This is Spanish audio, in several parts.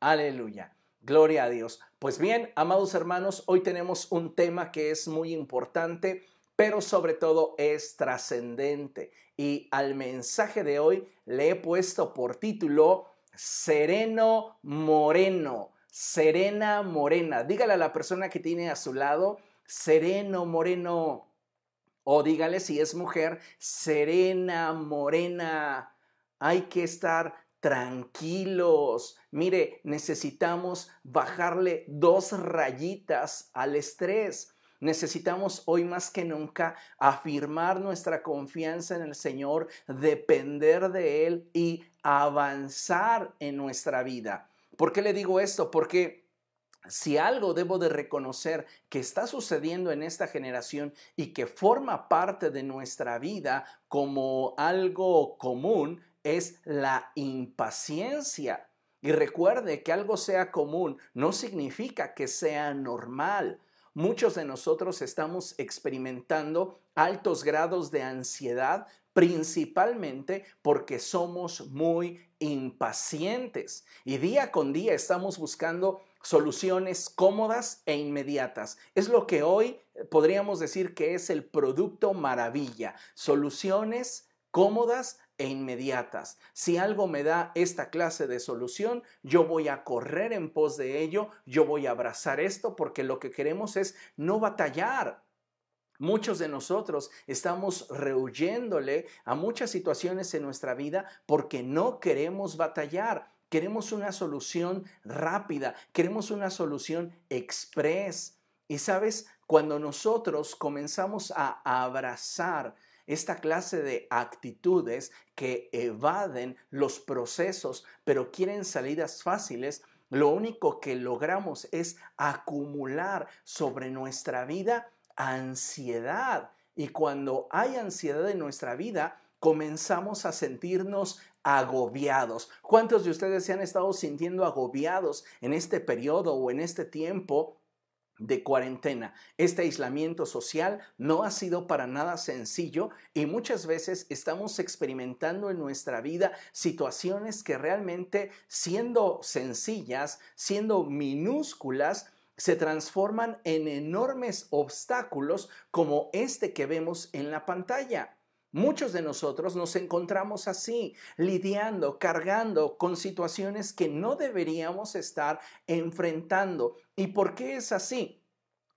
Aleluya. Gloria a Dios. Pues bien, amados hermanos, hoy tenemos un tema que es muy importante, pero sobre todo es trascendente. Y al mensaje de hoy le he puesto por título Sereno Moreno. Serena Morena. Dígale a la persona que tiene a su lado, Sereno Moreno. O dígale si es mujer, Serena Morena. Hay que estar tranquilos. Mire, necesitamos bajarle dos rayitas al estrés. Necesitamos hoy más que nunca afirmar nuestra confianza en el Señor, depender de Él y avanzar en nuestra vida. ¿Por qué le digo esto? Porque si algo debo de reconocer que está sucediendo en esta generación y que forma parte de nuestra vida como algo común, es la impaciencia. Y recuerde que algo sea común no significa que sea normal. Muchos de nosotros estamos experimentando altos grados de ansiedad, principalmente porque somos muy impacientes. Y día con día estamos buscando soluciones cómodas e inmediatas. Es lo que hoy podríamos decir que es el producto maravilla. Soluciones cómodas e inmediatas. Si algo me da esta clase de solución, yo voy a correr en pos de ello, yo voy a abrazar esto porque lo que queremos es no batallar. Muchos de nosotros estamos rehuyéndole a muchas situaciones en nuestra vida porque no queremos batallar. Queremos una solución rápida, queremos una solución express. Y sabes, cuando nosotros comenzamos a abrazar esta clase de actitudes que evaden los procesos, pero quieren salidas fáciles, lo único que logramos es acumular sobre nuestra vida ansiedad. Y cuando hay ansiedad en nuestra vida, comenzamos a sentirnos agobiados. ¿Cuántos de ustedes se han estado sintiendo agobiados en este periodo o en este tiempo de cuarentena. Este aislamiento social no ha sido para nada sencillo y muchas veces estamos experimentando en nuestra vida situaciones que realmente siendo sencillas, siendo minúsculas, se transforman en enormes obstáculos como este que vemos en la pantalla. Muchos de nosotros nos encontramos así, lidiando, cargando con situaciones que no deberíamos estar enfrentando. ¿Y por qué es así?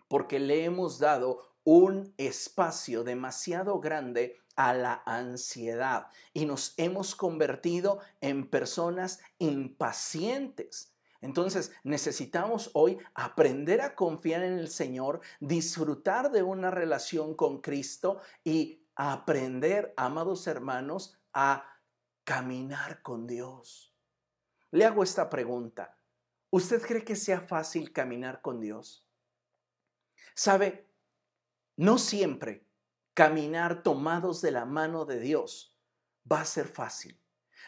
Porque le hemos dado un espacio demasiado grande a la ansiedad y nos hemos convertido en personas impacientes. Entonces necesitamos hoy aprender a confiar en el Señor, disfrutar de una relación con Cristo y aprender, amados hermanos, a caminar con Dios. Le hago esta pregunta. ¿Usted cree que sea fácil caminar con Dios? Sabe, no siempre caminar tomados de la mano de Dios va a ser fácil.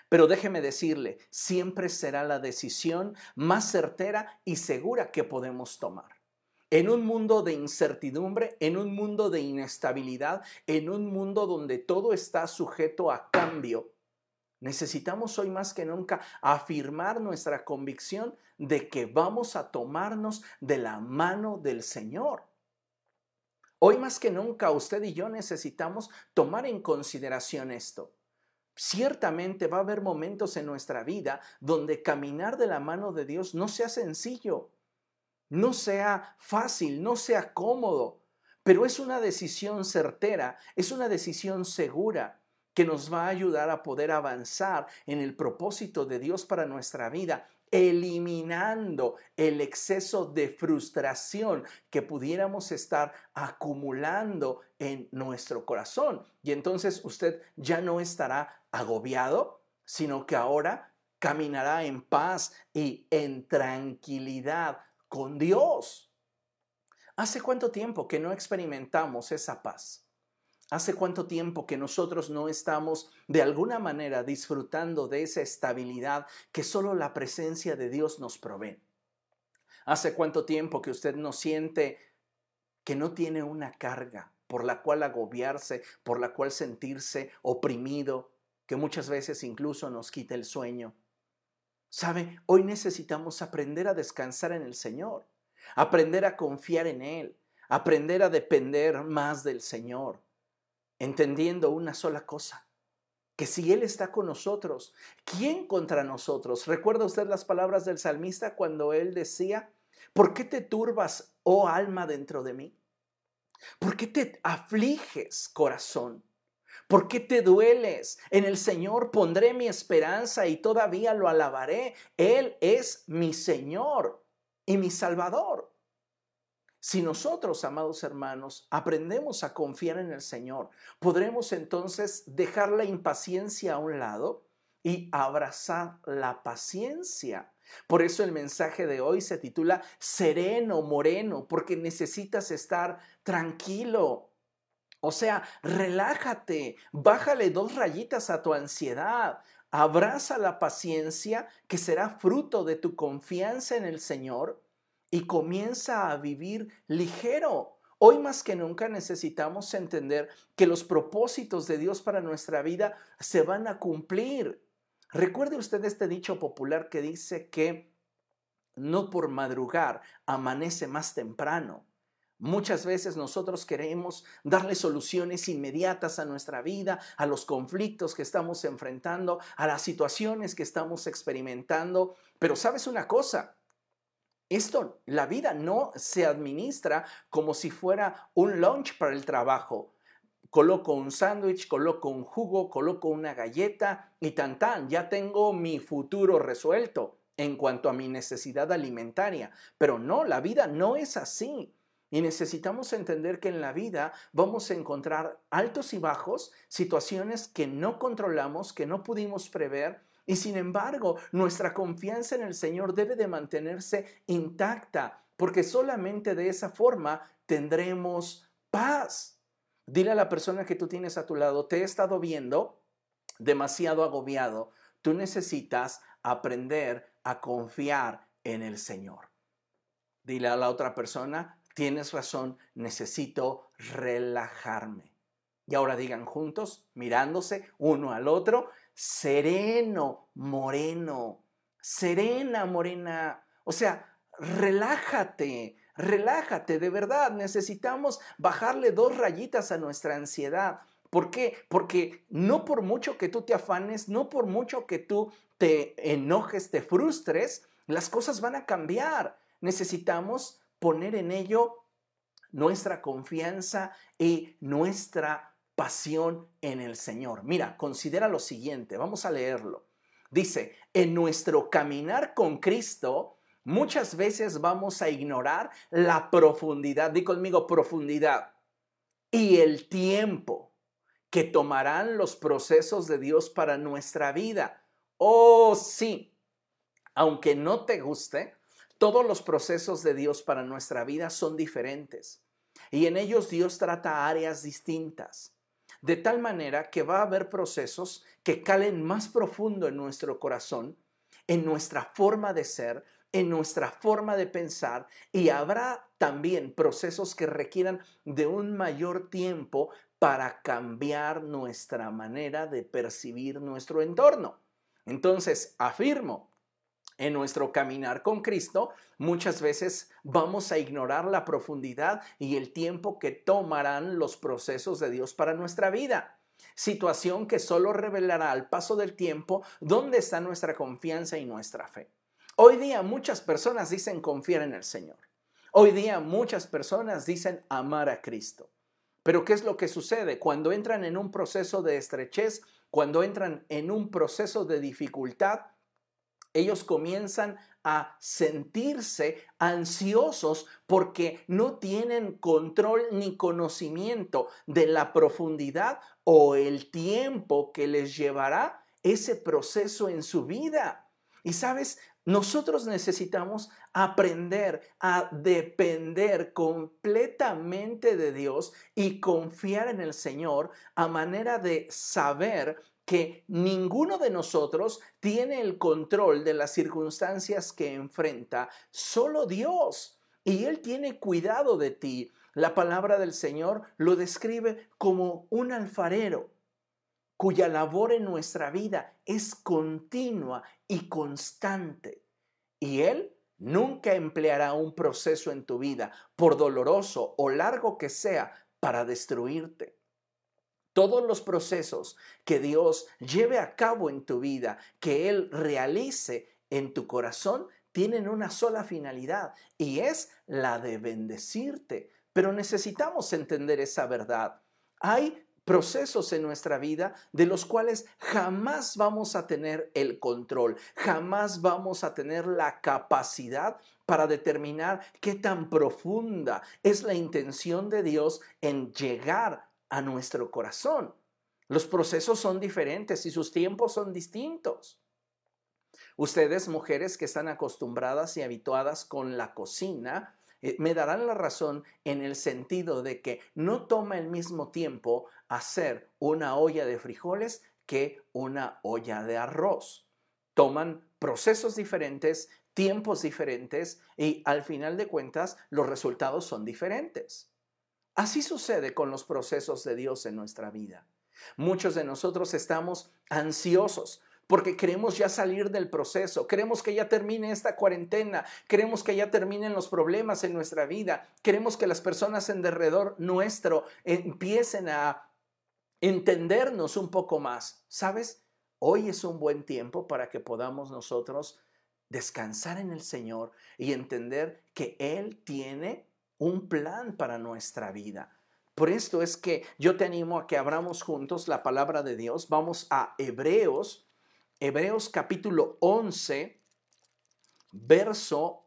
Pero déjeme decirle, siempre será la decisión más certera y segura que podemos tomar. En un mundo de incertidumbre, en un mundo de inestabilidad, en un mundo donde todo está sujeto a cambio, necesitamos hoy más que nunca afirmar nuestra convicción de que vamos a tomarnos de la mano del Señor. Hoy más que nunca usted y yo necesitamos tomar en consideración esto. Ciertamente va a haber momentos en nuestra vida donde caminar de la mano de Dios no sea sencillo no sea fácil, no sea cómodo, pero es una decisión certera, es una decisión segura que nos va a ayudar a poder avanzar en el propósito de Dios para nuestra vida, eliminando el exceso de frustración que pudiéramos estar acumulando en nuestro corazón. Y entonces usted ya no estará agobiado, sino que ahora caminará en paz y en tranquilidad con Dios. ¿Hace cuánto tiempo que no experimentamos esa paz? ¿Hace cuánto tiempo que nosotros no estamos de alguna manera disfrutando de esa estabilidad que solo la presencia de Dios nos provee? ¿Hace cuánto tiempo que usted no siente que no tiene una carga por la cual agobiarse, por la cual sentirse oprimido, que muchas veces incluso nos quita el sueño? ¿Sabe? Hoy necesitamos aprender a descansar en el Señor, aprender a confiar en Él, aprender a depender más del Señor, entendiendo una sola cosa, que si Él está con nosotros, ¿quién contra nosotros? ¿Recuerda usted las palabras del salmista cuando Él decía, ¿por qué te turbas, oh alma, dentro de mí? ¿Por qué te afliges, corazón? ¿Por qué te dueles? En el Señor pondré mi esperanza y todavía lo alabaré. Él es mi Señor y mi Salvador. Si nosotros, amados hermanos, aprendemos a confiar en el Señor, podremos entonces dejar la impaciencia a un lado y abrazar la paciencia. Por eso el mensaje de hoy se titula Sereno, Moreno, porque necesitas estar tranquilo. O sea, relájate, bájale dos rayitas a tu ansiedad, abraza la paciencia que será fruto de tu confianza en el Señor y comienza a vivir ligero. Hoy más que nunca necesitamos entender que los propósitos de Dios para nuestra vida se van a cumplir. Recuerde usted este dicho popular que dice que no por madrugar amanece más temprano. Muchas veces nosotros queremos darle soluciones inmediatas a nuestra vida, a los conflictos que estamos enfrentando, a las situaciones que estamos experimentando. Pero sabes una cosa, esto, la vida no se administra como si fuera un lunch para el trabajo. Coloco un sándwich, coloco un jugo, coloco una galleta y tan tan, ya tengo mi futuro resuelto en cuanto a mi necesidad alimentaria. Pero no, la vida no es así. Y necesitamos entender que en la vida vamos a encontrar altos y bajos, situaciones que no controlamos, que no pudimos prever y sin embargo, nuestra confianza en el Señor debe de mantenerse intacta, porque solamente de esa forma tendremos paz. Dile a la persona que tú tienes a tu lado, te he estado viendo demasiado agobiado. Tú necesitas aprender a confiar en el Señor. Dile a la otra persona, tienes razón, necesito relajarme. Y ahora digan juntos, mirándose uno al otro, sereno, moreno, serena, morena. O sea, relájate, relájate, de verdad. Necesitamos bajarle dos rayitas a nuestra ansiedad. ¿Por qué? Porque no por mucho que tú te afanes, no por mucho que tú te enojes, te frustres, las cosas van a cambiar. Necesitamos poner en ello nuestra confianza y nuestra pasión en el Señor. Mira, considera lo siguiente, vamos a leerlo. Dice, en nuestro caminar con Cristo, muchas veces vamos a ignorar la profundidad, di conmigo profundidad, y el tiempo que tomarán los procesos de Dios para nuestra vida. Oh, sí, aunque no te guste, todos los procesos de Dios para nuestra vida son diferentes. Y en ellos Dios trata áreas distintas de tal manera que va a haber procesos que calen más profundo en nuestro corazón, en nuestra forma de ser, en nuestra forma de pensar y habrá también procesos que requieran de un mayor tiempo para cambiar nuestra manera de percibir nuestro entorno. Entonces, afirmo, en nuestro caminar con Cristo, muchas veces vamos a ignorar la profundidad y el tiempo que tomarán los procesos de Dios para nuestra vida. Situación que solo revelará al paso del tiempo dónde está nuestra confianza y nuestra fe. Hoy día muchas personas dicen confiar en el Señor. Hoy día muchas personas dicen amar a Cristo. Pero ¿qué es lo que sucede? Cuando entran en un proceso de estrechez, cuando entran en un proceso de dificultad, ellos comienzan a sentirse ansiosos porque no tienen control ni conocimiento de la profundidad o el tiempo que les llevará ese proceso en su vida. Y sabes, nosotros necesitamos aprender a depender completamente de Dios y confiar en el Señor a manera de saber que ninguno de nosotros tiene el control de las circunstancias que enfrenta, solo Dios. Y Él tiene cuidado de ti. La palabra del Señor lo describe como un alfarero cuya labor en nuestra vida es continua y constante. Y Él nunca empleará un proceso en tu vida, por doloroso o largo que sea, para destruirte. Todos los procesos que Dios lleve a cabo en tu vida, que Él realice en tu corazón, tienen una sola finalidad y es la de bendecirte. Pero necesitamos entender esa verdad. Hay procesos en nuestra vida de los cuales jamás vamos a tener el control, jamás vamos a tener la capacidad para determinar qué tan profunda es la intención de Dios en llegar a nuestro corazón. Los procesos son diferentes y sus tiempos son distintos. Ustedes, mujeres que están acostumbradas y habituadas con la cocina, eh, me darán la razón en el sentido de que no toma el mismo tiempo hacer una olla de frijoles que una olla de arroz. Toman procesos diferentes, tiempos diferentes y al final de cuentas los resultados son diferentes. Así sucede con los procesos de Dios en nuestra vida. Muchos de nosotros estamos ansiosos porque queremos ya salir del proceso, queremos que ya termine esta cuarentena, queremos que ya terminen los problemas en nuestra vida, queremos que las personas en derredor nuestro empiecen a entendernos un poco más. ¿Sabes? Hoy es un buen tiempo para que podamos nosotros descansar en el Señor y entender que Él tiene un plan para nuestra vida. Por esto es que yo te animo a que abramos juntos la palabra de Dios. Vamos a Hebreos Hebreos capítulo 11, verso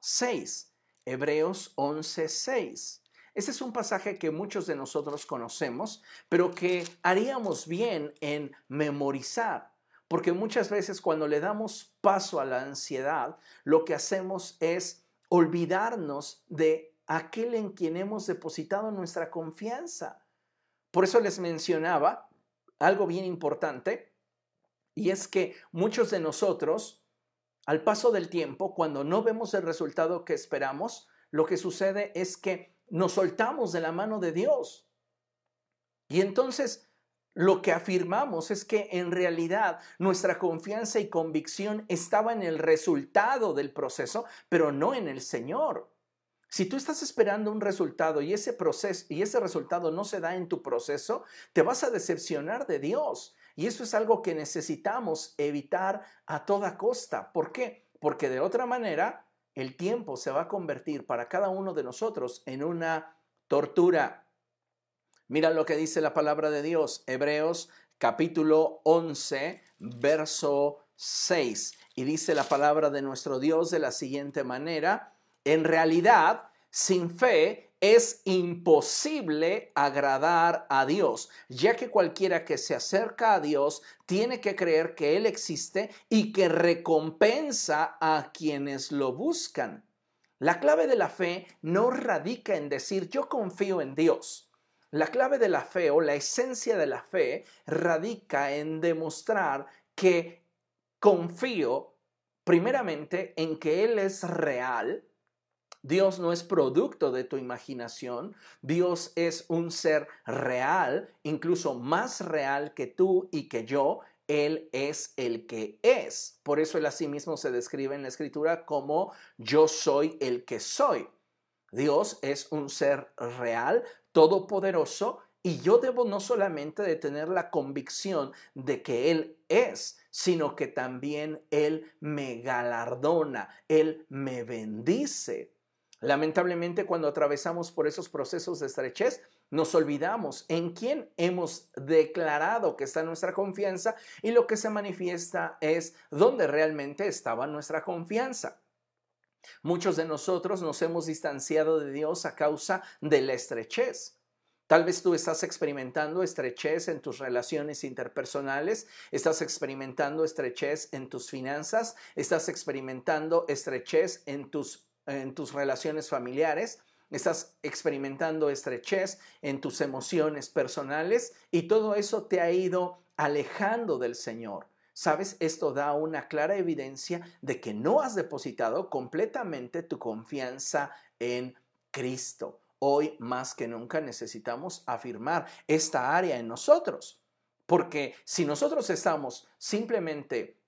6. Hebreos 11, 6. Este es un pasaje que muchos de nosotros conocemos, pero que haríamos bien en memorizar, porque muchas veces cuando le damos paso a la ansiedad, lo que hacemos es olvidarnos de aquel en quien hemos depositado nuestra confianza. Por eso les mencionaba algo bien importante, y es que muchos de nosotros, al paso del tiempo, cuando no vemos el resultado que esperamos, lo que sucede es que nos soltamos de la mano de Dios. Y entonces lo que afirmamos es que en realidad nuestra confianza y convicción estaba en el resultado del proceso, pero no en el Señor. Si tú estás esperando un resultado y ese proceso y ese resultado no se da en tu proceso, te vas a decepcionar de Dios. Y eso es algo que necesitamos evitar a toda costa. ¿Por qué? Porque de otra manera el tiempo se va a convertir para cada uno de nosotros en una tortura. Mira lo que dice la palabra de Dios, Hebreos capítulo 11, verso 6. Y dice la palabra de nuestro Dios de la siguiente manera, en realidad, sin fe es imposible agradar a Dios, ya que cualquiera que se acerca a Dios tiene que creer que Él existe y que recompensa a quienes lo buscan. La clave de la fe no radica en decir yo confío en Dios. La clave de la fe o la esencia de la fe radica en demostrar que confío primeramente en que Él es real, Dios no es producto de tu imaginación, Dios es un ser real, incluso más real que tú y que yo. Él es el que es. Por eso él mismo se describe en la escritura como yo soy el que soy. Dios es un ser real, todopoderoso, y yo debo no solamente de tener la convicción de que Él es, sino que también Él me galardona, Él me bendice. Lamentablemente, cuando atravesamos por esos procesos de estrechez, nos olvidamos en quién hemos declarado que está nuestra confianza y lo que se manifiesta es dónde realmente estaba nuestra confianza. Muchos de nosotros nos hemos distanciado de Dios a causa de la estrechez. Tal vez tú estás experimentando estrechez en tus relaciones interpersonales, estás experimentando estrechez en tus finanzas, estás experimentando estrechez en tus en tus relaciones familiares, estás experimentando estrechez en tus emociones personales y todo eso te ha ido alejando del Señor. Sabes, esto da una clara evidencia de que no has depositado completamente tu confianza en Cristo. Hoy más que nunca necesitamos afirmar esta área en nosotros. Porque si nosotros estamos simplemente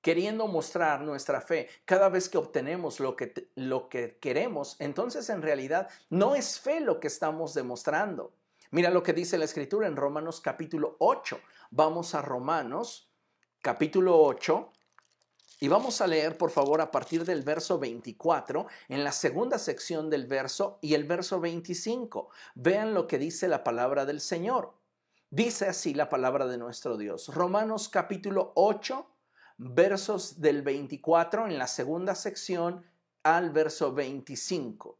queriendo mostrar nuestra fe cada vez que obtenemos lo que, lo que queremos, entonces en realidad no es fe lo que estamos demostrando. Mira lo que dice la escritura en Romanos capítulo 8. Vamos a Romanos capítulo 8 y vamos a leer, por favor, a partir del verso 24, en la segunda sección del verso y el verso 25. Vean lo que dice la palabra del Señor. Dice así la palabra de nuestro Dios. Romanos capítulo 8, versos del 24 en la segunda sección al verso 25.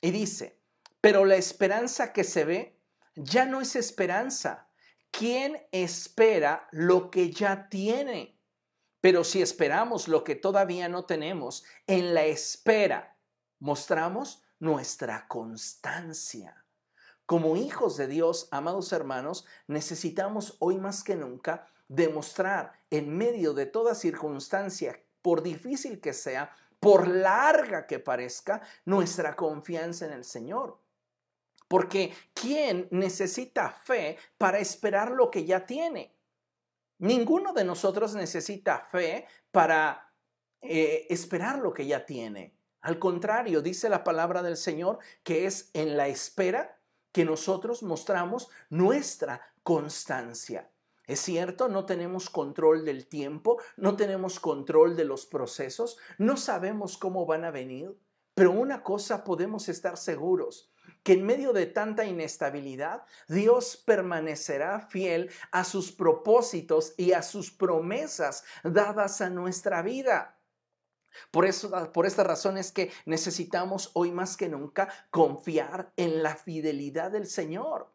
Y dice, pero la esperanza que se ve ya no es esperanza. ¿Quién espera lo que ya tiene? Pero si esperamos lo que todavía no tenemos, en la espera mostramos nuestra constancia. Como hijos de Dios, amados hermanos, necesitamos hoy más que nunca demostrar en medio de toda circunstancia, por difícil que sea, por larga que parezca, nuestra confianza en el Señor. Porque ¿quién necesita fe para esperar lo que ya tiene? Ninguno de nosotros necesita fe para eh, esperar lo que ya tiene. Al contrario, dice la palabra del Señor que es en la espera que nosotros mostramos nuestra constancia. Es cierto, no tenemos control del tiempo, no tenemos control de los procesos, no sabemos cómo van a venir, pero una cosa podemos estar seguros, que en medio de tanta inestabilidad, Dios permanecerá fiel a sus propósitos y a sus promesas dadas a nuestra vida. Por, eso, por esta razón es que necesitamos hoy más que nunca confiar en la fidelidad del Señor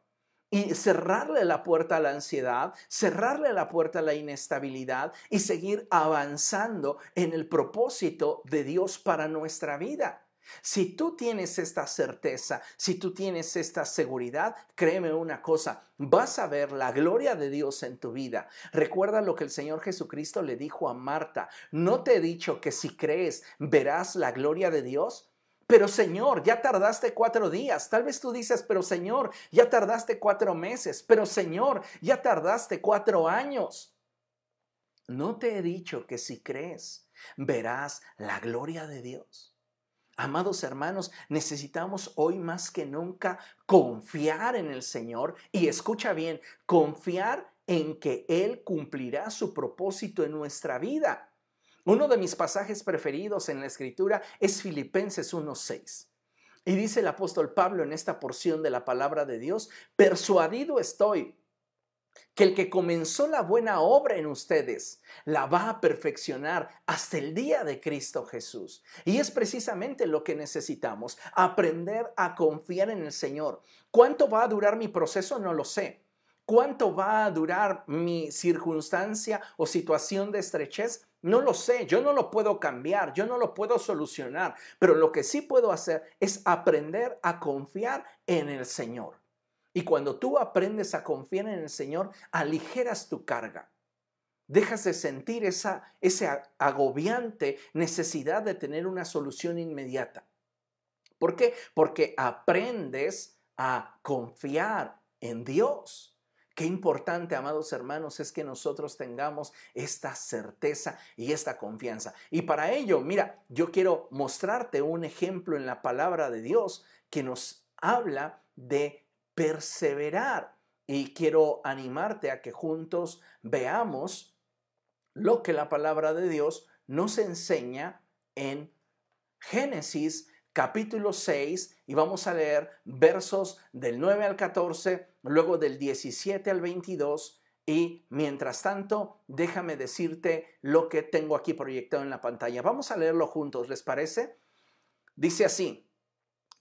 y cerrarle la puerta a la ansiedad, cerrarle la puerta a la inestabilidad y seguir avanzando en el propósito de Dios para nuestra vida. Si tú tienes esta certeza, si tú tienes esta seguridad, créeme una cosa, vas a ver la gloria de Dios en tu vida. Recuerda lo que el Señor Jesucristo le dijo a Marta, ¿no te he dicho que si crees verás la gloria de Dios? Pero Señor, ya tardaste cuatro días. Tal vez tú dices, pero Señor, ya tardaste cuatro meses. Pero Señor, ya tardaste cuatro años. No te he dicho que si crees, verás la gloria de Dios. Amados hermanos, necesitamos hoy más que nunca confiar en el Señor y escucha bien, confiar en que Él cumplirá su propósito en nuestra vida. Uno de mis pasajes preferidos en la escritura es Filipenses 1.6. Y dice el apóstol Pablo en esta porción de la palabra de Dios, persuadido estoy que el que comenzó la buena obra en ustedes la va a perfeccionar hasta el día de Cristo Jesús. Y es precisamente lo que necesitamos, aprender a confiar en el Señor. ¿Cuánto va a durar mi proceso? No lo sé. ¿Cuánto va a durar mi circunstancia o situación de estrechez? No lo sé, yo no lo puedo cambiar, yo no lo puedo solucionar, pero lo que sí puedo hacer es aprender a confiar en el Señor. Y cuando tú aprendes a confiar en el Señor, aligeras tu carga. Dejas de sentir esa, esa agobiante necesidad de tener una solución inmediata. ¿Por qué? Porque aprendes a confiar en Dios. Qué importante, amados hermanos, es que nosotros tengamos esta certeza y esta confianza. Y para ello, mira, yo quiero mostrarte un ejemplo en la palabra de Dios que nos habla de perseverar. Y quiero animarte a que juntos veamos lo que la palabra de Dios nos enseña en Génesis capítulo 6 y vamos a leer versos del 9 al 14 luego del 17 al 22 y mientras tanto, déjame decirte lo que tengo aquí proyectado en la pantalla. Vamos a leerlo juntos, ¿les parece? Dice así,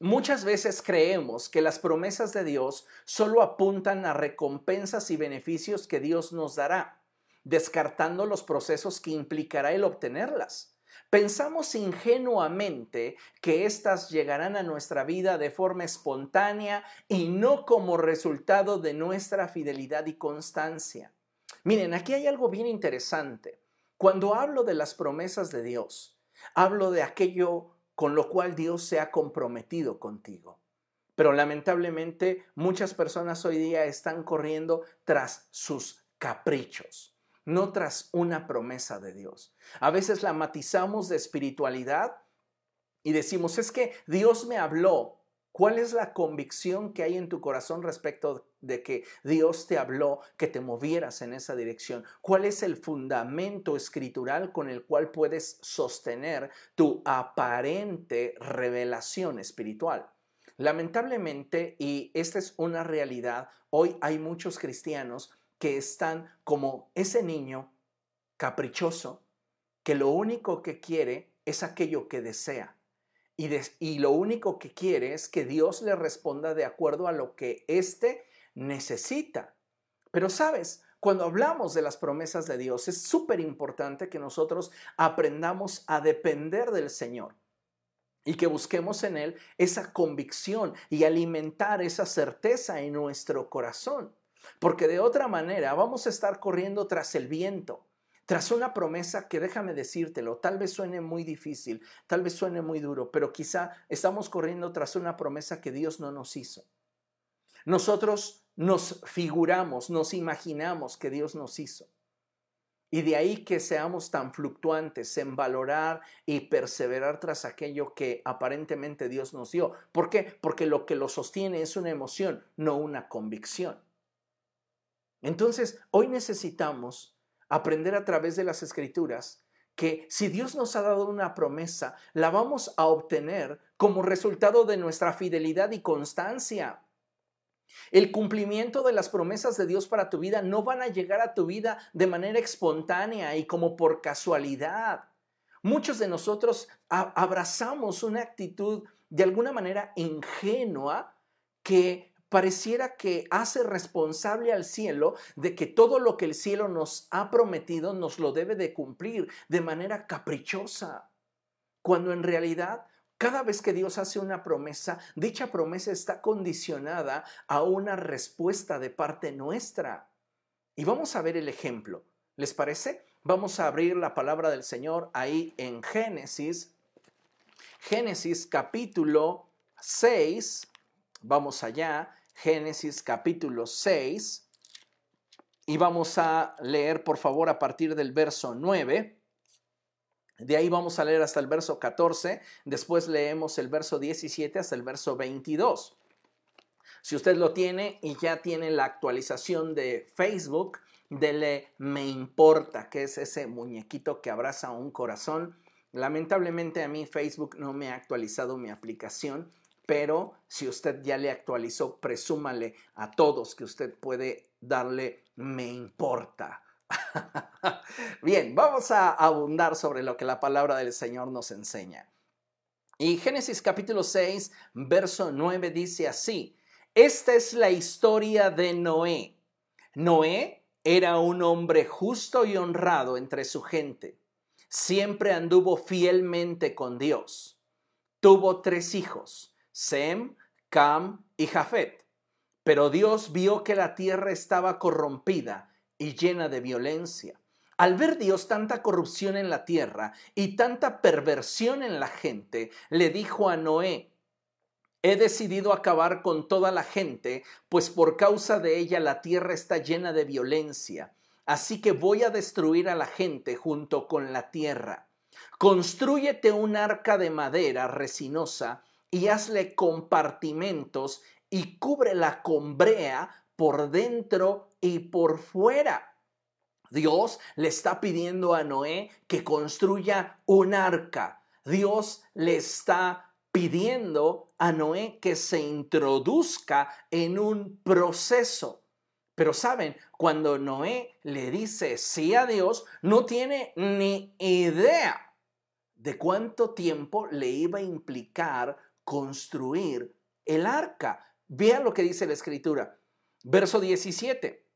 muchas veces creemos que las promesas de Dios solo apuntan a recompensas y beneficios que Dios nos dará, descartando los procesos que implicará el obtenerlas. Pensamos ingenuamente que éstas llegarán a nuestra vida de forma espontánea y no como resultado de nuestra fidelidad y constancia. Miren, aquí hay algo bien interesante. Cuando hablo de las promesas de Dios, hablo de aquello con lo cual Dios se ha comprometido contigo. Pero lamentablemente muchas personas hoy día están corriendo tras sus caprichos, no tras una promesa de Dios. A veces la matizamos de espiritualidad y decimos, es que Dios me habló. ¿Cuál es la convicción que hay en tu corazón respecto de que Dios te habló, que te movieras en esa dirección? ¿Cuál es el fundamento escritural con el cual puedes sostener tu aparente revelación espiritual? Lamentablemente, y esta es una realidad, hoy hay muchos cristianos que están como ese niño caprichoso que lo único que quiere es aquello que desea. Y, lo único que quiere es que Dios le responda de acuerdo a lo que éste necesita. Pero sabes, cuando hablamos de las promesas de Dios, es súper importante que nosotros aprendamos a depender del Señor y que busquemos en Él esa convicción y alimentar esa certeza en nuestro corazón. Porque de otra manera vamos a estar corriendo tras el viento, tras una promesa que déjame decírtelo, tal vez suene muy difícil, tal vez suene muy duro, pero quizá estamos corriendo tras una promesa que Dios no nos hizo. Nosotros nos figuramos, nos imaginamos que Dios nos hizo. Y de ahí que seamos tan fluctuantes en valorar y perseverar tras aquello que aparentemente Dios nos dio. ¿Por qué? Porque lo que lo sostiene es una emoción, no una convicción. Entonces, hoy necesitamos aprender a través de las escrituras que si Dios nos ha dado una promesa, la vamos a obtener como resultado de nuestra fidelidad y constancia. El cumplimiento de las promesas de Dios para tu vida no van a llegar a tu vida de manera espontánea y como por casualidad. Muchos de nosotros abrazamos una actitud de alguna manera ingenua que pareciera que hace responsable al cielo de que todo lo que el cielo nos ha prometido nos lo debe de cumplir de manera caprichosa, cuando en realidad cada vez que Dios hace una promesa, dicha promesa está condicionada a una respuesta de parte nuestra. Y vamos a ver el ejemplo. ¿Les parece? Vamos a abrir la palabra del Señor ahí en Génesis. Génesis capítulo 6. Vamos allá. Génesis capítulo 6. Y vamos a leer, por favor, a partir del verso 9. De ahí vamos a leer hasta el verso 14, después leemos el verso 17 hasta el verso 22. Si usted lo tiene y ya tiene la actualización de Facebook, dele me importa, que es ese muñequito que abraza un corazón. Lamentablemente a mí Facebook no me ha actualizado mi aplicación, pero si usted ya le actualizó, presúmale a todos que usted puede darle me importa Bien, vamos a abundar sobre lo que la palabra del Señor nos enseña. Y Génesis capítulo 6, verso 9 dice así, esta es la historia de Noé. Noé era un hombre justo y honrado entre su gente. Siempre anduvo fielmente con Dios. Tuvo tres hijos, Sem, Cam y Jafet. Pero Dios vio que la tierra estaba corrompida y llena de violencia. Al ver Dios tanta corrupción en la tierra y tanta perversión en la gente, le dijo a Noé, He decidido acabar con toda la gente, pues por causa de ella la tierra está llena de violencia. Así que voy a destruir a la gente junto con la tierra. Constrúyete un arca de madera resinosa y hazle compartimentos y cúbrela con brea por dentro y por fuera. Dios le está pidiendo a Noé que construya un arca. Dios le está pidiendo a Noé que se introduzca en un proceso. Pero saben, cuando Noé le dice sí a Dios, no tiene ni idea de cuánto tiempo le iba a implicar construir el arca. Vean lo que dice la escritura. Verso 17.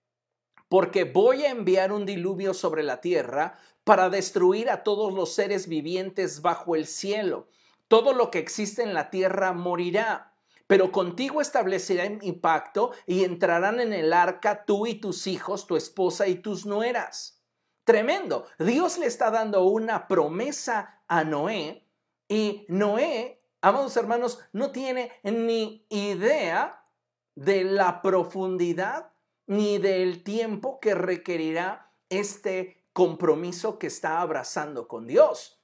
Porque voy a enviar un diluvio sobre la tierra para destruir a todos los seres vivientes bajo el cielo. Todo lo que existe en la tierra morirá. Pero contigo estableceré mi pacto y entrarán en el arca tú y tus hijos, tu esposa y tus nueras. Tremendo. Dios le está dando una promesa a Noé y Noé, amados hermanos, no tiene ni idea de la profundidad ni del tiempo que requerirá este compromiso que está abrazando con Dios.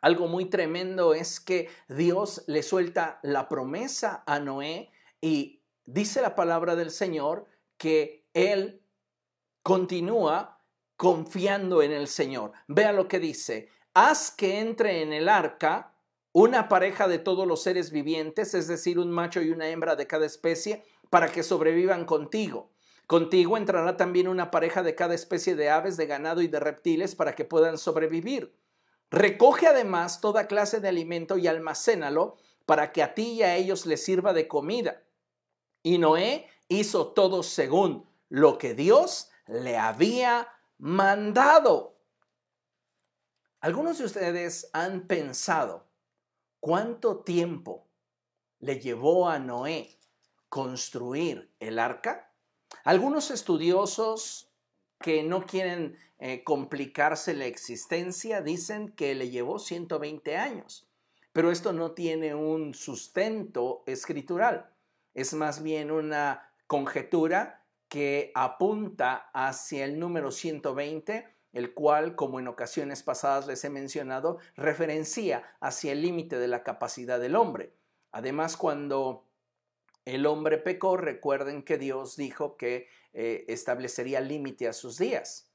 Algo muy tremendo es que Dios le suelta la promesa a Noé y dice la palabra del Señor que él continúa confiando en el Señor. Vea lo que dice, haz que entre en el arca una pareja de todos los seres vivientes, es decir, un macho y una hembra de cada especie, para que sobrevivan contigo. Contigo entrará también una pareja de cada especie de aves, de ganado y de reptiles para que puedan sobrevivir. Recoge además toda clase de alimento y almacénalo para que a ti y a ellos les sirva de comida. Y Noé hizo todo según lo que Dios le había mandado. Algunos de ustedes han pensado cuánto tiempo le llevó a Noé construir el arca. Algunos estudiosos que no quieren eh, complicarse la existencia dicen que le llevó 120 años, pero esto no tiene un sustento escritural, es más bien una conjetura que apunta hacia el número 120, el cual, como en ocasiones pasadas les he mencionado, referencia hacia el límite de la capacidad del hombre. Además, cuando el hombre pecó, recuerden que Dios dijo que eh, establecería límite a sus días.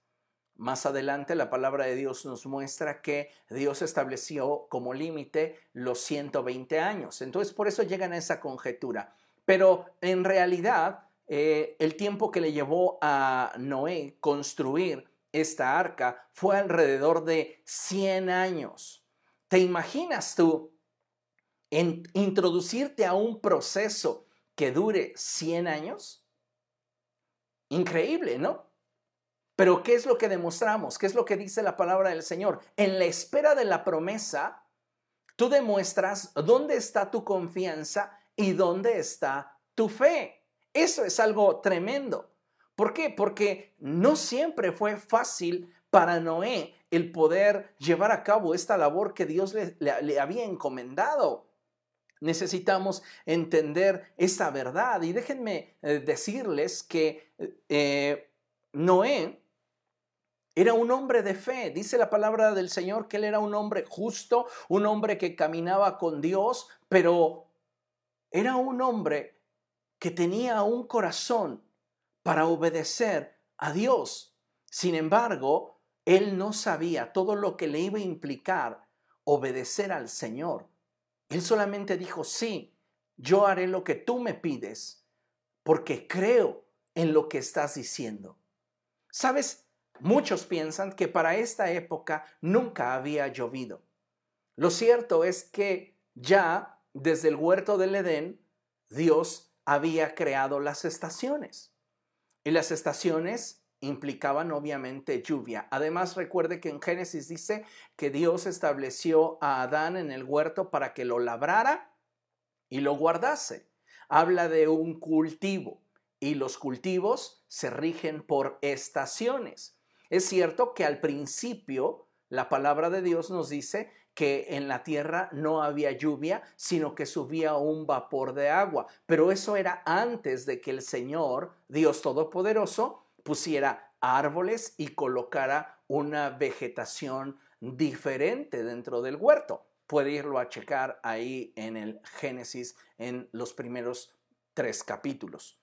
Más adelante la palabra de Dios nos muestra que Dios estableció como límite los 120 años. Entonces por eso llegan a esa conjetura. Pero en realidad eh, el tiempo que le llevó a Noé construir esta arca fue alrededor de 100 años. ¿Te imaginas tú introducirte a un proceso que dure 100 años? Increíble, ¿no? Pero ¿qué es lo que demostramos? ¿Qué es lo que dice la palabra del Señor? En la espera de la promesa, tú demuestras dónde está tu confianza y dónde está tu fe. Eso es algo tremendo. ¿Por qué? Porque no siempre fue fácil para Noé el poder llevar a cabo esta labor que Dios le, había encomendado. Necesitamos entender esta verdad y déjenme eh, decirles que eh, Noé era un hombre de fe. Dice la palabra del Señor que él era un hombre justo, un hombre que caminaba con Dios, pero era un hombre que tenía un corazón para obedecer a Dios. Sin embargo, él no sabía todo lo que le iba a implicar obedecer al Señor. Él solamente dijo, sí, yo haré lo que tú me pides, porque creo en lo que estás diciendo. Sabes, muchos piensan que para esta época nunca había llovido. Lo cierto es que ya desde el huerto del Edén, Dios había creado las estaciones. Y las estaciones implicaban obviamente lluvia. Además, recuerde que en Génesis dice que Dios estableció a Adán en el huerto para que lo labrara y lo guardase. Habla de un cultivo y los cultivos se rigen por estaciones. Es cierto que al principio la palabra de Dios nos dice que en la tierra no había lluvia, sino que subía un vapor de agua. Pero eso era antes de que el Señor, Dios Todopoderoso, pusiera árboles y colocara una vegetación diferente dentro del huerto. Puede irlo a checar ahí en el Génesis en los primeros tres capítulos.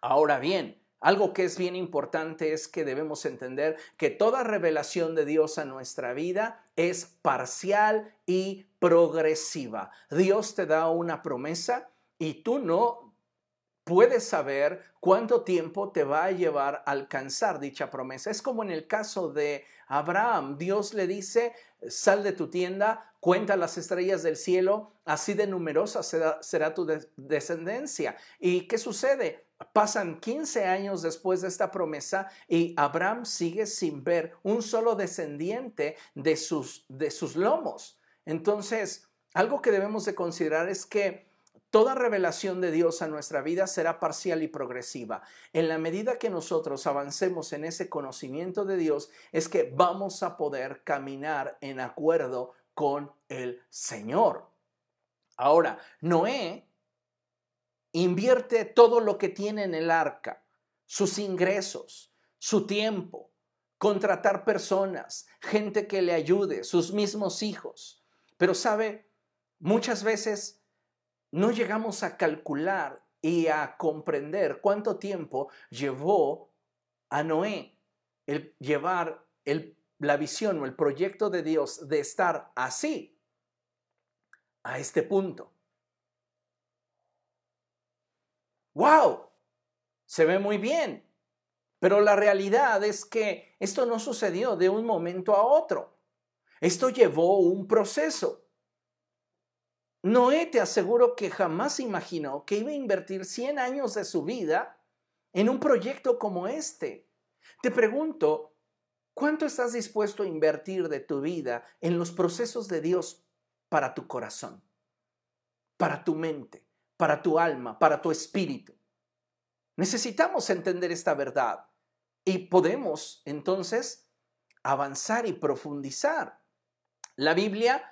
Ahora bien, algo que es bien importante es que debemos entender que toda revelación de Dios a nuestra vida es parcial y progresiva. Dios te da una promesa y tú no puedes saber cuánto tiempo te va a llevar a alcanzar dicha promesa. Es como en el caso de Abraham. Dios le dice, sal de tu tienda, cuenta las estrellas del cielo, así de numerosa será, tu descendencia. ¿Y qué sucede? Pasan 15 años después de esta promesa y Abraham sigue sin ver un solo descendiente de sus, de sus lomos. Entonces, algo que debemos de considerar es que Toda revelación de Dios a nuestra vida será parcial y progresiva. En la medida que nosotros avancemos en ese conocimiento de Dios, es que vamos a poder caminar en acuerdo con el Señor. Ahora, Noé invierte todo lo que tiene en el arca. sus ingresos, su tiempo, contratar personas, gente que le ayude, sus mismos hijos. Pero sabe, muchas veces no llegamos a calcular y a comprender cuánto tiempo llevó a Noé el llevar la visión o el proyecto de Dios de estar así a este punto. ¡Wow! Se ve muy bien. Pero la realidad es que esto no sucedió de un momento a otro. Esto llevó un proceso. Noé te aseguro que jamás imaginó que iba a invertir 100 años de su vida en un proyecto como este. Te pregunto, ¿cuánto estás dispuesto a invertir de tu vida en los procesos de Dios para tu corazón, para tu mente, para tu alma, para tu espíritu? Necesitamos entender esta verdad y podemos entonces avanzar y profundizar. La Biblia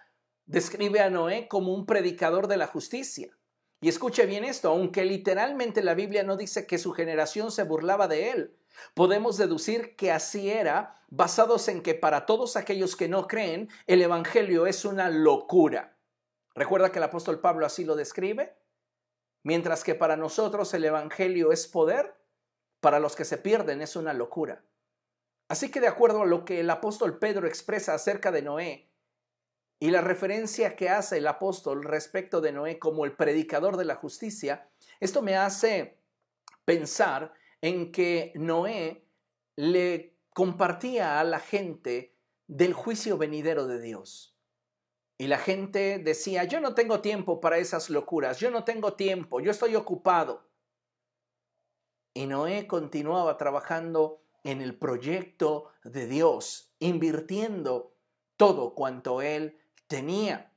describe a Noé como un predicador de la justicia. Y escuche bien esto, aunque literalmente la Biblia no dice que su generación se burlaba de él, podemos deducir que así era, basados en que para todos aquellos que no creen, el Evangelio es una locura. ¿Recuerda que el apóstol Pablo así lo describe? Mientras que para nosotros el Evangelio es poder, para los que se pierden es una locura. Así que de acuerdo a lo que el apóstol Pedro expresa acerca de Noé, y la referencia que hace el apóstol respecto de Noé como el predicador de la justicia, esto me hace pensar en que Noé le compartía a la gente del juicio venidero de Dios. Y la gente decía, yo no tengo tiempo para esas locuras, yo no tengo tiempo, yo estoy ocupado. Y Noé continuaba trabajando en el proyecto de Dios, invirtiendo todo cuanto él tenía.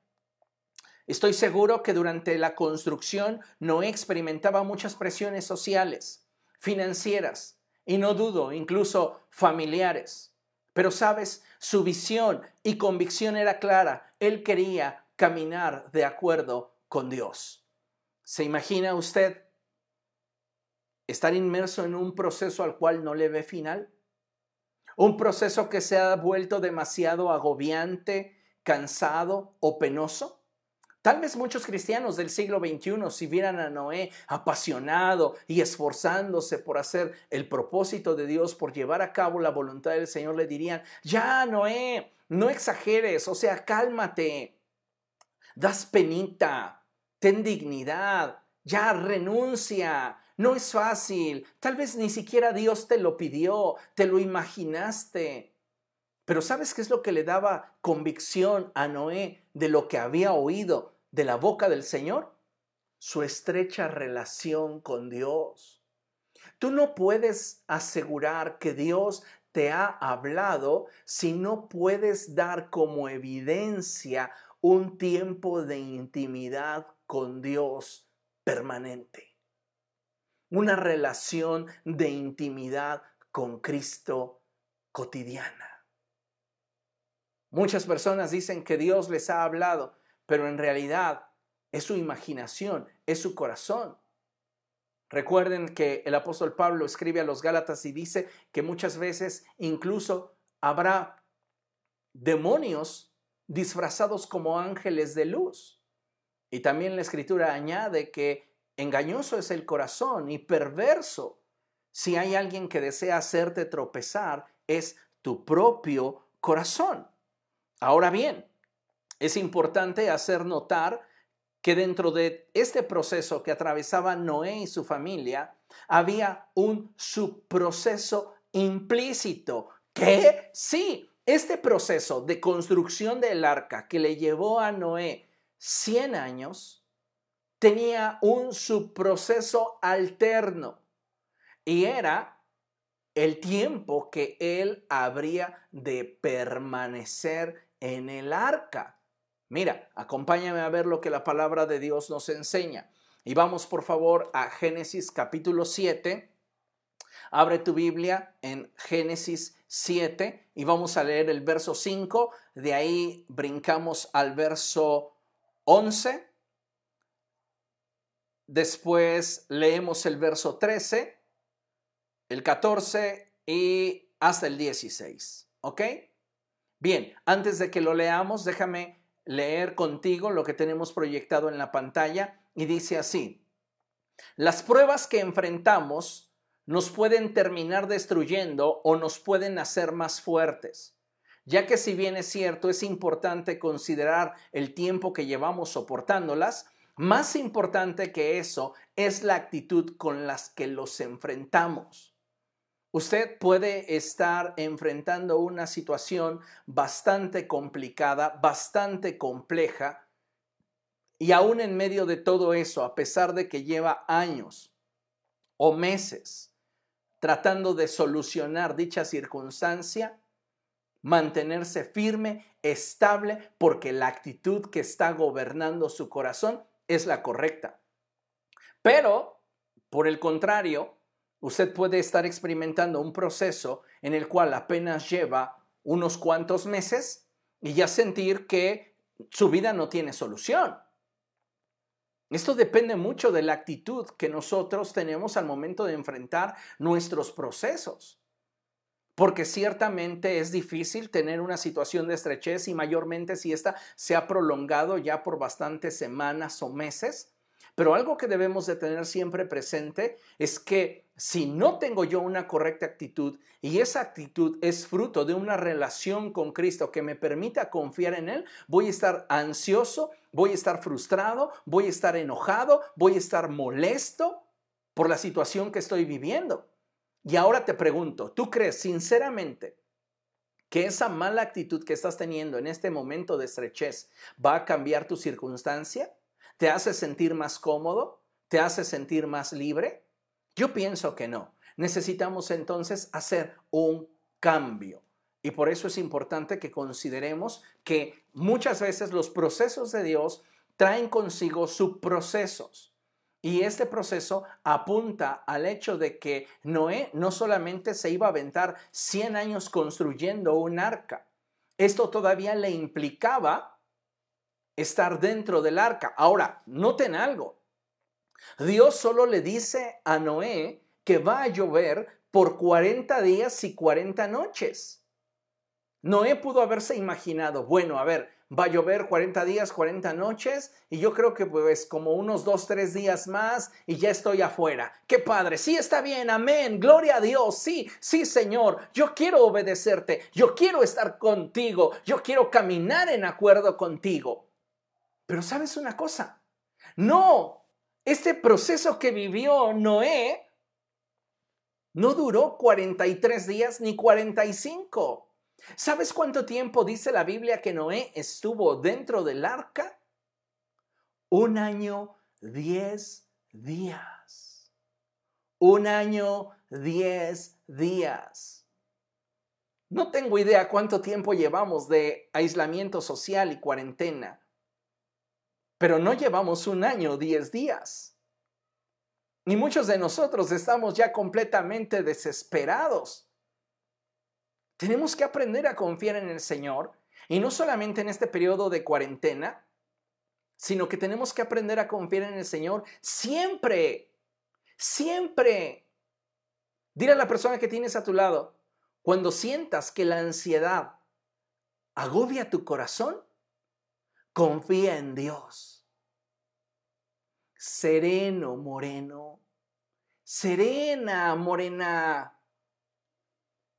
Estoy seguro que durante la construcción Noé experimentaba muchas presiones sociales, financieras y no dudo, incluso familiares. Pero sabes, su visión y convicción era clara. Él quería caminar de acuerdo con Dios. ¿Se imagina usted estar inmerso en un proceso al cual no le ve final? Un proceso que se ha vuelto demasiado agobiante, cansado o penoso? Tal vez muchos cristianos del siglo XXI, si vieran a Noé apasionado y esforzándose por hacer el propósito de Dios, por llevar a cabo la voluntad del Señor, le dirían, ya Noé, no exageres, o sea, cálmate, das penita, ten dignidad, ya renuncia, no es fácil, tal vez ni siquiera Dios te lo pidió, te lo imaginaste. Pero ¿sabes qué es lo que le daba convicción a Noé de lo que había oído de la boca del Señor? Su estrecha relación con Dios. Tú no puedes asegurar que Dios te ha hablado si no puedes dar como evidencia un tiempo de intimidad con Dios permanente. Una relación de intimidad con Cristo cotidiana. Muchas personas dicen que Dios les ha hablado, pero en realidad es su imaginación, es su corazón. Recuerden que el apóstol Pablo escribe a los Gálatas y dice que muchas veces incluso habrá demonios disfrazados como ángeles de luz. Y también la escritura añade que engañoso es el corazón y perverso. Si hay alguien que desea hacerte tropezar, es tu propio corazón. Ahora bien, es importante hacer notar que dentro de este proceso que atravesaba Noé y su familia, había un subproceso implícito que sí, este proceso de construcción del arca que le llevó a Noé 100 años, tenía un subproceso alterno y era el tiempo que él habría de permanecer en el arca. Mira, acompáñame a ver lo que la palabra de Dios nos enseña. Y vamos por favor a Génesis capítulo 7. Abre tu Biblia en Génesis 7 y vamos a leer el verso 5. De ahí brincamos al verso 11. Después leemos el verso 13 el 14 y hasta el 16. ¿Ok? Bien, antes de que lo leamos, déjame leer contigo lo que tenemos proyectado en la pantalla y dice así. Las pruebas que enfrentamos nos pueden terminar destruyendo o nos pueden hacer más fuertes, ya que si bien es cierto es importante considerar el tiempo que llevamos soportándolas, más importante que eso es la actitud con las que los enfrentamos. Usted puede estar enfrentando una situación bastante complicada, bastante compleja, y aún en medio de todo eso, a pesar de que lleva años o meses tratando de solucionar dicha circunstancia, mantenerse firme, estable, porque la actitud que está gobernando su corazón es la correcta. Pero, por el contrario, usted puede estar experimentando un proceso en el cual apenas lleva unos cuantos meses y ya sentir que su vida no tiene solución. Esto depende mucho de la actitud que nosotros tenemos al momento de enfrentar nuestros procesos. Porque ciertamente es difícil tener una situación de estrechez y mayormente si esta se ha prolongado ya por bastantes semanas o meses. Pero algo que debemos de tener siempre presente es que si no tengo yo una correcta actitud y esa actitud es fruto de una relación con Cristo que me permita confiar en Él, voy a estar ansioso, voy a estar frustrado, voy a estar enojado, voy a estar molesto por la situación que estoy viviendo. Y ahora te pregunto, ¿tú crees sinceramente que esa mala actitud que estás teniendo en este momento de estrechez va a cambiar tu circunstancia? ¿Te hace sentir más cómodo? ¿Te hace sentir más libre? Yo pienso que no. Necesitamos entonces hacer un cambio. Y por eso es importante que consideremos que muchas veces los procesos de Dios traen consigo subprocesos. Y este proceso apunta al hecho de que Noé no solamente se iba a aventar 100 años construyendo un arca, esto todavía le implicaba estar dentro del arca. Ahora, noten algo. Dios solo le dice a Noé que va a llover por 40 días y 40 noches. Noé pudo haberse imaginado, bueno, a ver, va a llover 40 días, 40 noches y yo creo que pues como unos 2, 3 días más y ya estoy afuera. Qué padre, sí está bien, amén, gloria a Dios, sí, sí Señor, yo quiero obedecerte, yo quiero estar contigo, yo quiero caminar en acuerdo contigo. Pero sabes una cosa, no, este proceso que vivió Noé no duró 43 días ni 45. ¿Sabes cuánto tiempo dice la Biblia que Noé estuvo dentro del arca? Un año, diez días. Un año, diez días. No tengo idea cuánto tiempo llevamos de aislamiento social y cuarentena, pero no llevamos un año, diez días. Y muchos de nosotros estamos ya completamente desesperados tenemos que aprender a confiar en el Señor y no solamente en este periodo de cuarentena, sino que tenemos que aprender a confiar en el Señor siempre, siempre. Dile a la persona que tienes a tu lado, cuando sientas que la ansiedad agobia tu corazón, confía en Dios. Sereno, moreno. Serena, morena.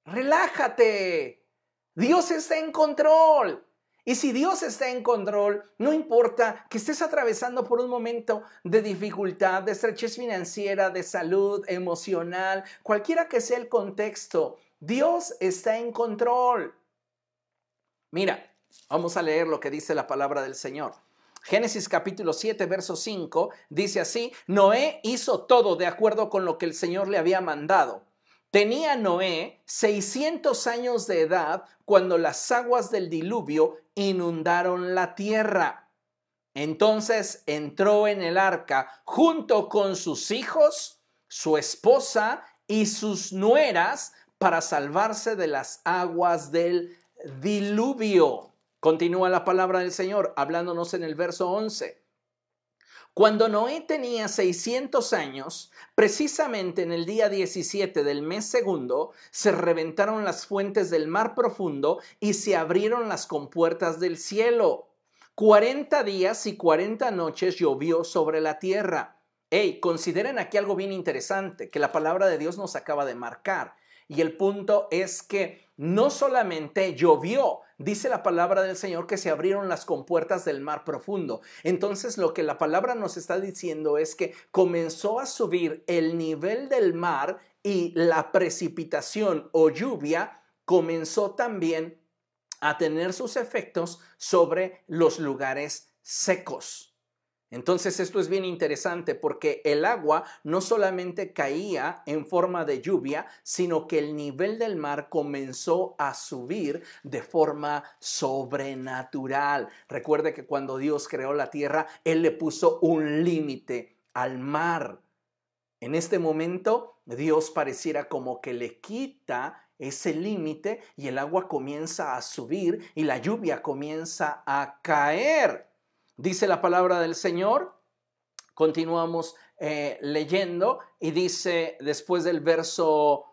Relájate. Dios está en control. Y si Dios está en control, no importa que estés atravesando por un momento de dificultad, de estrechez financiera, de salud emocional, cualquiera que sea el contexto, Dios está en control. Mira, vamos a leer lo que dice la palabra del Señor. Génesis capítulo 7, verso 5 dice así, Noé hizo todo de acuerdo con lo que el Señor le había mandado Tenía Noé 600 años de edad cuando las aguas del diluvio inundaron la tierra. Entonces entró en el arca junto con sus hijos, su esposa y sus nueras para salvarse de las aguas del diluvio. Continúa la palabra del Señor hablándonos en el verso 11. Cuando Noé tenía 600 años, precisamente en el día 17 del mes segundo, se reventaron las fuentes del mar profundo y se abrieron las compuertas del cielo. 40 días y 40 noches llovió sobre la tierra. Hey, consideren aquí algo bien interesante que la palabra de Dios nos acaba de marcar. Y el punto es que no solamente llovió, dice la palabra del Señor que se abrieron las compuertas del mar profundo. Entonces lo que la palabra nos está diciendo es que comenzó a subir el nivel del mar y la precipitación o lluvia comenzó también a tener sus efectos sobre los lugares secos. Entonces esto es bien interesante porque el agua no solamente caía en forma de lluvia, sino que el nivel del mar comenzó a subir de forma sobrenatural. Recuerde que cuando Dios creó la tierra, Él le puso un límite al mar. En este momento, Dios pareciera como que le quita ese límite y el agua comienza a subir y la lluvia comienza a caer. Dice la palabra del Señor, continuamos eh, leyendo y dice después del verso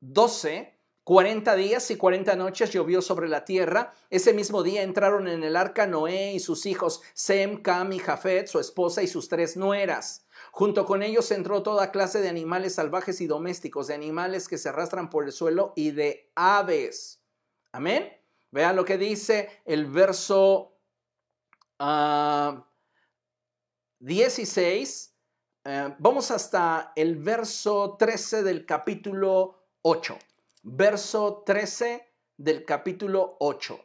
12, 40 días y 40 noches llovió sobre la tierra. Ese mismo día entraron en el arca Noé y sus hijos Sem, Cam y Jafet, su esposa y sus tres nueras. Junto con ellos entró toda clase de animales salvajes y domésticos, de animales que se arrastran por el suelo y de aves. Amén. Vean lo que dice el verso 16, ah, eh, vamos hasta el verso 13 del capítulo 8. Verso 13 del capítulo 8.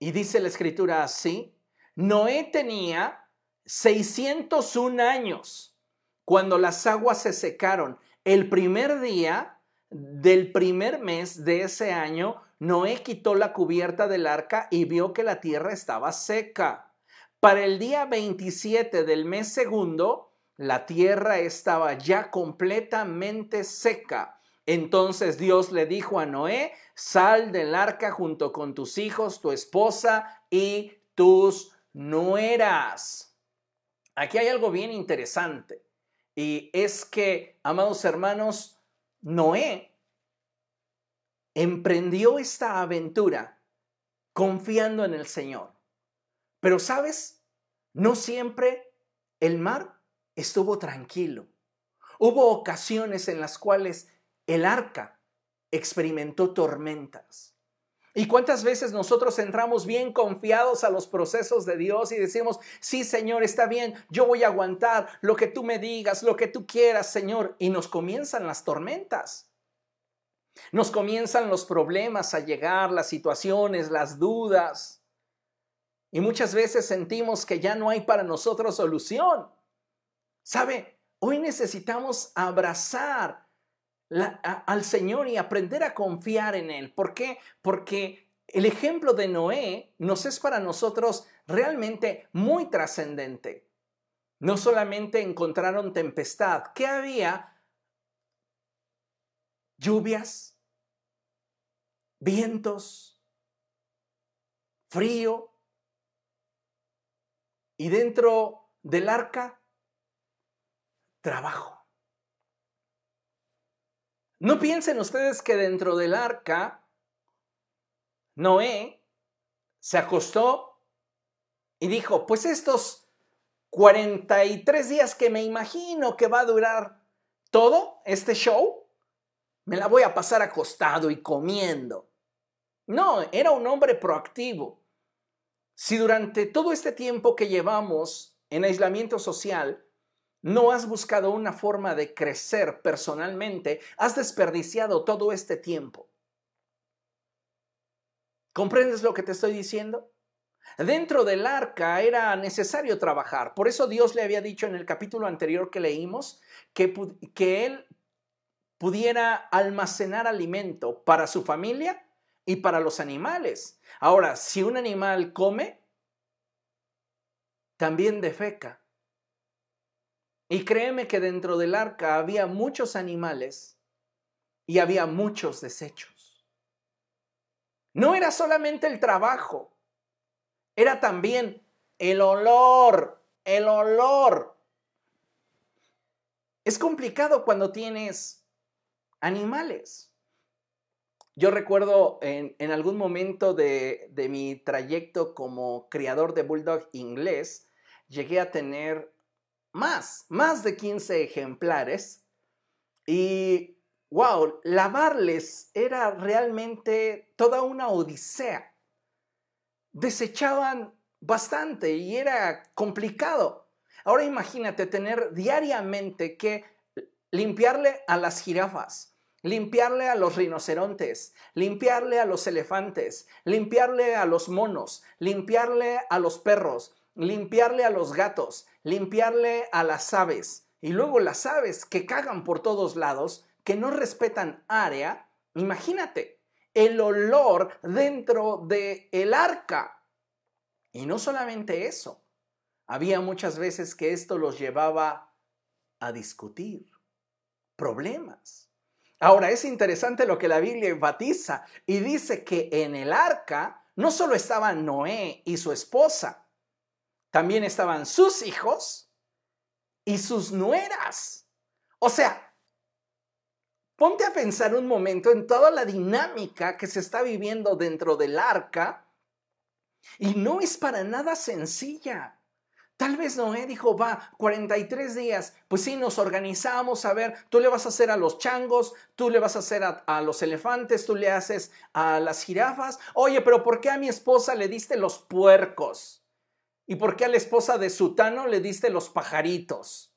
Y dice la escritura así, Noé tenía 601 años cuando las aguas se secaron. El primer día del primer mes de ese año, Noé quitó la cubierta del arca y vio que la tierra estaba seca. Para el día 27 del mes segundo, la tierra estaba ya completamente seca. Entonces Dios le dijo a Noé, sal del arca junto con tus hijos, tu esposa y tus nueras. Aquí hay algo bien interesante y es que, amados hermanos, Noé emprendió esta aventura confiando en el Señor. Pero sabes, no siempre el mar estuvo tranquilo. Hubo ocasiones en las cuales el arca experimentó tormentas. ¿Y cuántas veces nosotros entramos bien confiados a los procesos de Dios y decimos, sí Señor, está bien, yo voy a aguantar lo que tú me digas, lo que tú quieras, Señor? Y nos comienzan las tormentas. Nos comienzan los problemas a llegar, las situaciones, las dudas. Y muchas veces sentimos que ya no hay para nosotros solución. ¿Sabe? Hoy necesitamos abrazar al Señor y aprender a confiar en Él. ¿Por qué? Porque el ejemplo de Noé nos es para nosotros realmente muy trascendente. No solamente encontraron tempestad, ¿qué había? Lluvias, vientos, frío, y dentro del arca, trabajo. No piensen ustedes que dentro del arca, Noé se acostó y dijo, pues estos 43 días que me imagino que va a durar todo este show, me la voy a pasar acostado y comiendo. No, era un hombre proactivo. Si durante todo este tiempo que llevamos en aislamiento social no has buscado una forma de crecer personalmente, has desperdiciado todo este tiempo. ¿Comprendes lo que te estoy diciendo? Dentro del arca era necesario trabajar. Por eso Dios le había dicho en el capítulo anterior que leímos que, que él pudiera almacenar alimento para su familia y para los animales. Ahora, si un animal come, también defeca. Y créeme que dentro del arca había muchos animales y había muchos desechos. No era solamente el trabajo, era también el olor, el olor. Es complicado cuando tienes animales. Yo recuerdo en, algún momento de, de, mi trayecto como criador de bulldog inglés, llegué a tener más, más de 15 ejemplares y, wow, lavarles era realmente toda una odisea. Desechaban bastante y era complicado. Ahora imagínate tener diariamente que limpiarle a las jirafas, limpiarle a los rinocerontes, limpiarle a los elefantes, limpiarle a los monos, limpiarle a los perros, limpiarle a los gatos, limpiarle a las aves. Y luego las aves que cagan por todos lados, que no respetan área, imagínate el olor dentro del el arca. Y no solamente eso, había muchas veces que esto los llevaba a discutir problemas. Ahora es interesante lo que la Biblia enfatiza y dice que en el arca no solo estaban Noé y su esposa, también estaban sus hijos y sus nueras. O sea, ponte a pensar un momento en toda la dinámica que se está viviendo dentro del arca y no es para nada sencilla. Tal vez Noé dijo, va, 43 días, pues sí, nos organizamos, a ver, tú le vas a hacer a los changos, tú le vas a hacer a, a, los elefantes, tú le haces a las jirafas. Oye, pero ¿por qué a mi esposa le diste los puercos? ¿Y por qué a la esposa de Sutano le diste los pajaritos?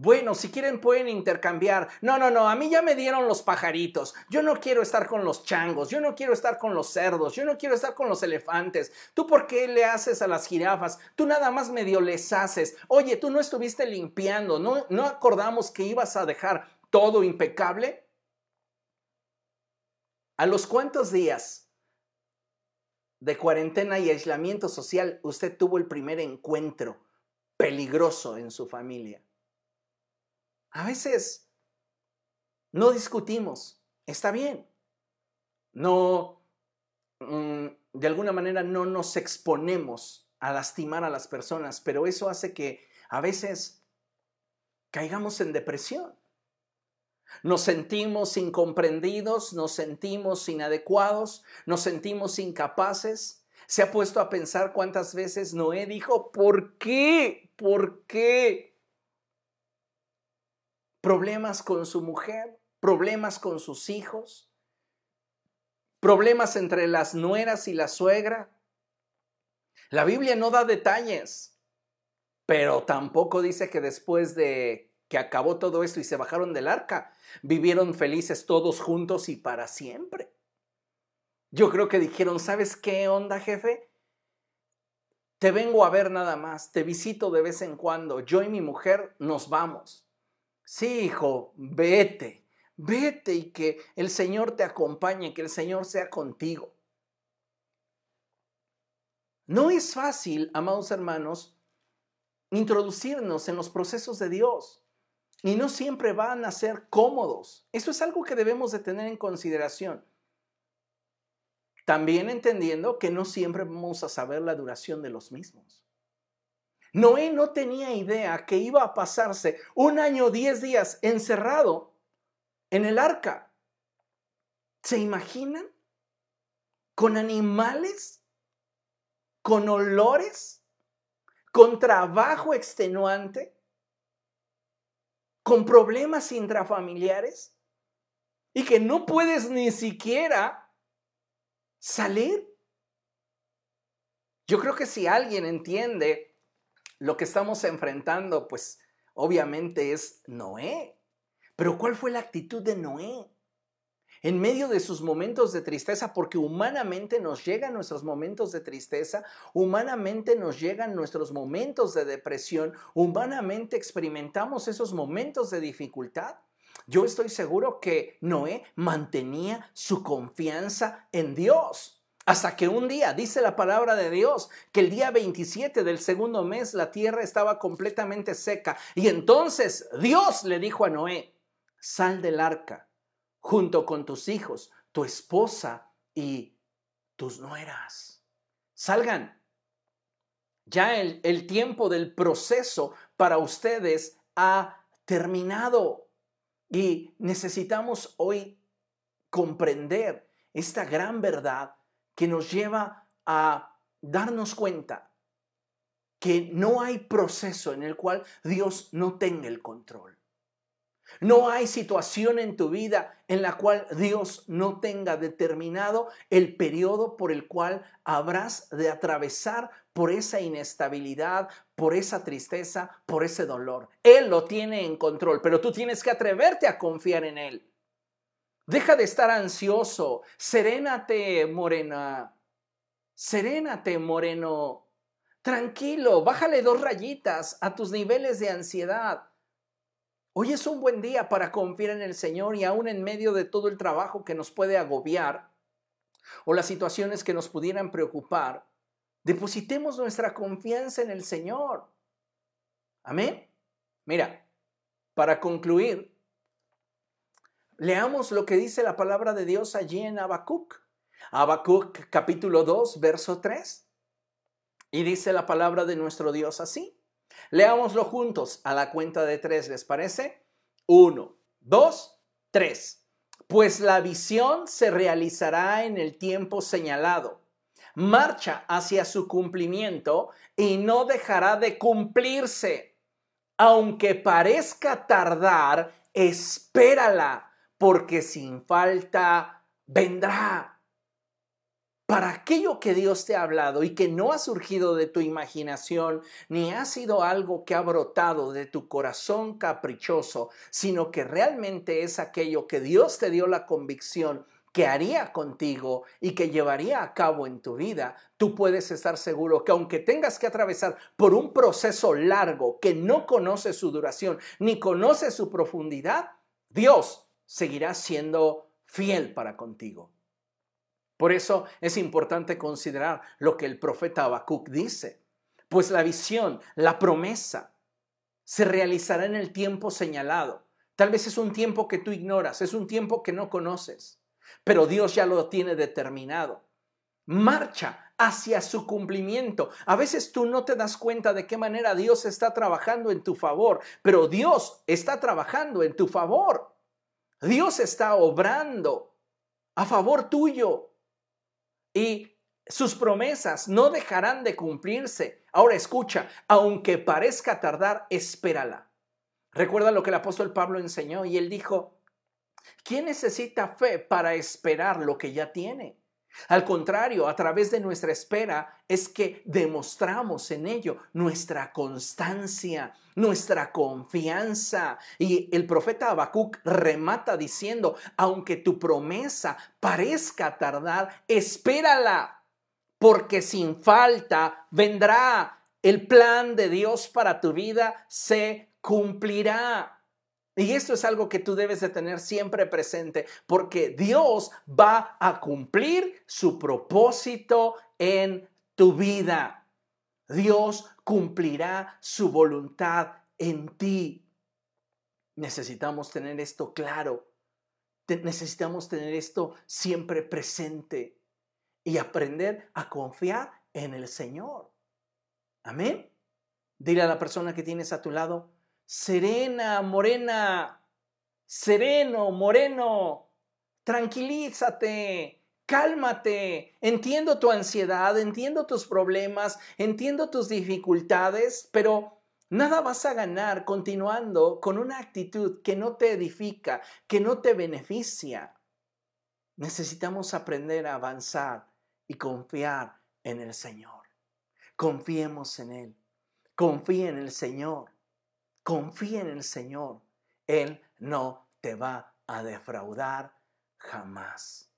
Bueno, si quieren pueden intercambiar. No, no, no, a mí ya me dieron los pajaritos. Yo no quiero estar con los changos, yo no quiero estar con los cerdos, yo no quiero estar con los elefantes. ¿Tú por qué le haces a las jirafas? Tú nada más medio les haces. Oye, tú no estuviste limpiando, ¿no, no acordamos que ibas a dejar todo impecable? ¿A los cuántos días de cuarentena y aislamiento social, usted tuvo el primer encuentro peligroso en su familia. A veces no discutimos, está bien. No, mm, de alguna manera no nos exponemos a lastimar a las personas, pero eso hace que a veces caigamos en depresión. Nos sentimos incomprendidos, nos sentimos inadecuados, nos sentimos incapaces. Se ha puesto a pensar cuántas veces Noé dijo, ¿por qué? ¿Por qué? Problemas con su mujer, problemas con sus hijos, problemas entre las nueras y la suegra. La Biblia no da detalles, pero tampoco dice que después de que acabó todo esto y se bajaron del arca, vivieron felices todos juntos y para siempre. Yo creo que dijeron, ¿sabes qué onda, jefe? Te vengo a ver nada más, te visito de vez en cuando, yo y mi mujer nos vamos. Sí, hijo, vete, vete y que el Señor te acompañe, que el Señor sea contigo. No es fácil, amados hermanos, introducirnos en los procesos de Dios y no siempre van a ser cómodos. Eso es algo que debemos de tener en consideración. También entendiendo que no siempre vamos a saber la duración de los mismos. Noé no tenía idea que iba a pasarse un año, diez días encerrado en el arca. ¿Se imaginan? Con animales, con olores, con trabajo extenuante con problemas intrafamiliares y que no puedes ni siquiera salir. Yo creo que si alguien entiende lo que estamos enfrentando, pues obviamente es Noé. Pero ¿cuál fue la actitud de Noé? en medio de sus momentos de tristeza, porque humanamente nos llegan nuestros momentos de tristeza, humanamente nos llegan nuestros momentos de depresión, humanamente experimentamos esos momentos de dificultad. Yo estoy seguro que Noé mantenía su confianza en Dios. Hasta que un día, dice la palabra de Dios, que el día 27 del segundo mes la tierra estaba completamente seca. Y entonces Dios le dijo a Noé, sal del arca junto con tus hijos, tu esposa y tus nueras. Salgan. Ya el, el tiempo del proceso para ustedes ha terminado y necesitamos hoy comprender esta gran verdad que nos lleva a darnos cuenta que no hay proceso en el cual Dios no tenga el control. No hay situación en tu vida en la cual Dios no tenga determinado el periodo por el cual habrás de atravesar por esa inestabilidad, por esa tristeza, por ese dolor. Él lo tiene en control, pero tú tienes que atreverte a confiar en Él. Deja de estar ansioso. Serénate, morena. Serénate, moreno. Tranquilo, bájale dos rayitas a tus niveles de ansiedad. Hoy es un buen día para confiar en el Señor y aún en medio de todo el trabajo que nos puede agobiar o las situaciones que nos pudieran preocupar, depositemos nuestra confianza en el Señor. Amén. Mira, para concluir, leamos lo que dice la palabra de Dios allí en Habacuc. Habacuc capítulo 2, verso 3. Y dice la palabra de nuestro Dios así. Leámoslo juntos a la cuenta de tres, ¿les parece? Uno, dos, tres. Pues la visión se realizará en el tiempo señalado. Marcha hacia su cumplimiento y no dejará de cumplirse. Aunque parezca tardar, espérala, porque sin falta vendrá. Para aquello que Dios te ha hablado y que no ha surgido de tu imaginación, ni ha sido algo que ha brotado de tu corazón caprichoso, sino que realmente es aquello que Dios te dio la convicción que haría contigo y que llevaría a cabo en tu vida, tú puedes estar seguro que aunque tengas que atravesar por un proceso largo que no conoce su duración ni conoce su profundidad, Dios seguirá siendo fiel para contigo. Por eso es importante considerar lo que el profeta Habacuc dice, pues la visión, la promesa, se realizará en el tiempo señalado. Tal vez es un tiempo que tú ignoras, es un tiempo que no conoces, pero Dios ya lo tiene determinado. Marcha hacia su cumplimiento. A veces tú no te das cuenta de qué manera Dios está trabajando en tu favor, pero Dios está trabajando en tu favor. Dios está obrando a favor tuyo y sus promesas no dejarán de cumplirse. Ahora escucha, aunque parezca tardar, espérala. Recuerda lo que el apóstol Pablo enseñó y él dijo, ¿quién necesita fe para esperar lo que ya tiene? Al contrario, a través de nuestra espera es que demostramos en ello nuestra constancia, nuestra confianza. Y el profeta Habacuc remata diciendo, aunque tu promesa parezca tardar, espérala, porque sin falta vendrá. El plan de Dios para tu vida se cumplirá. Y esto es algo que tú debes de tener siempre presente porque Dios va a cumplir su propósito en tu vida. Dios cumplirá su voluntad en ti. Necesitamos tener esto claro. necesitamos tener esto siempre presente y aprender a confiar en el Señor. Amén. Dile a la persona que tienes a tu lado, serena, morena, sereno, moreno, tranquilízate, cálmate, entiendo tu ansiedad, entiendo tus problemas, entiendo tus dificultades, pero nada vas a ganar continuando con una actitud que no te edifica, que no te beneficia. Necesitamos aprender a avanzar y confiar en el Señor. Confiemos en Él. Confía en el Señor. Confía en el Señor. Él no te va a defraudar jamás.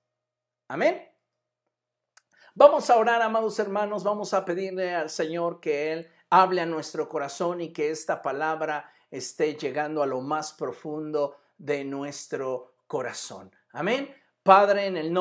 Amén. Vamos a orar, amados hermanos, vamos a pedirle al Señor que Él hable a nuestro corazón y que esta palabra esté llegando a lo más profundo de nuestro corazón. Amén. Padre, en el nombre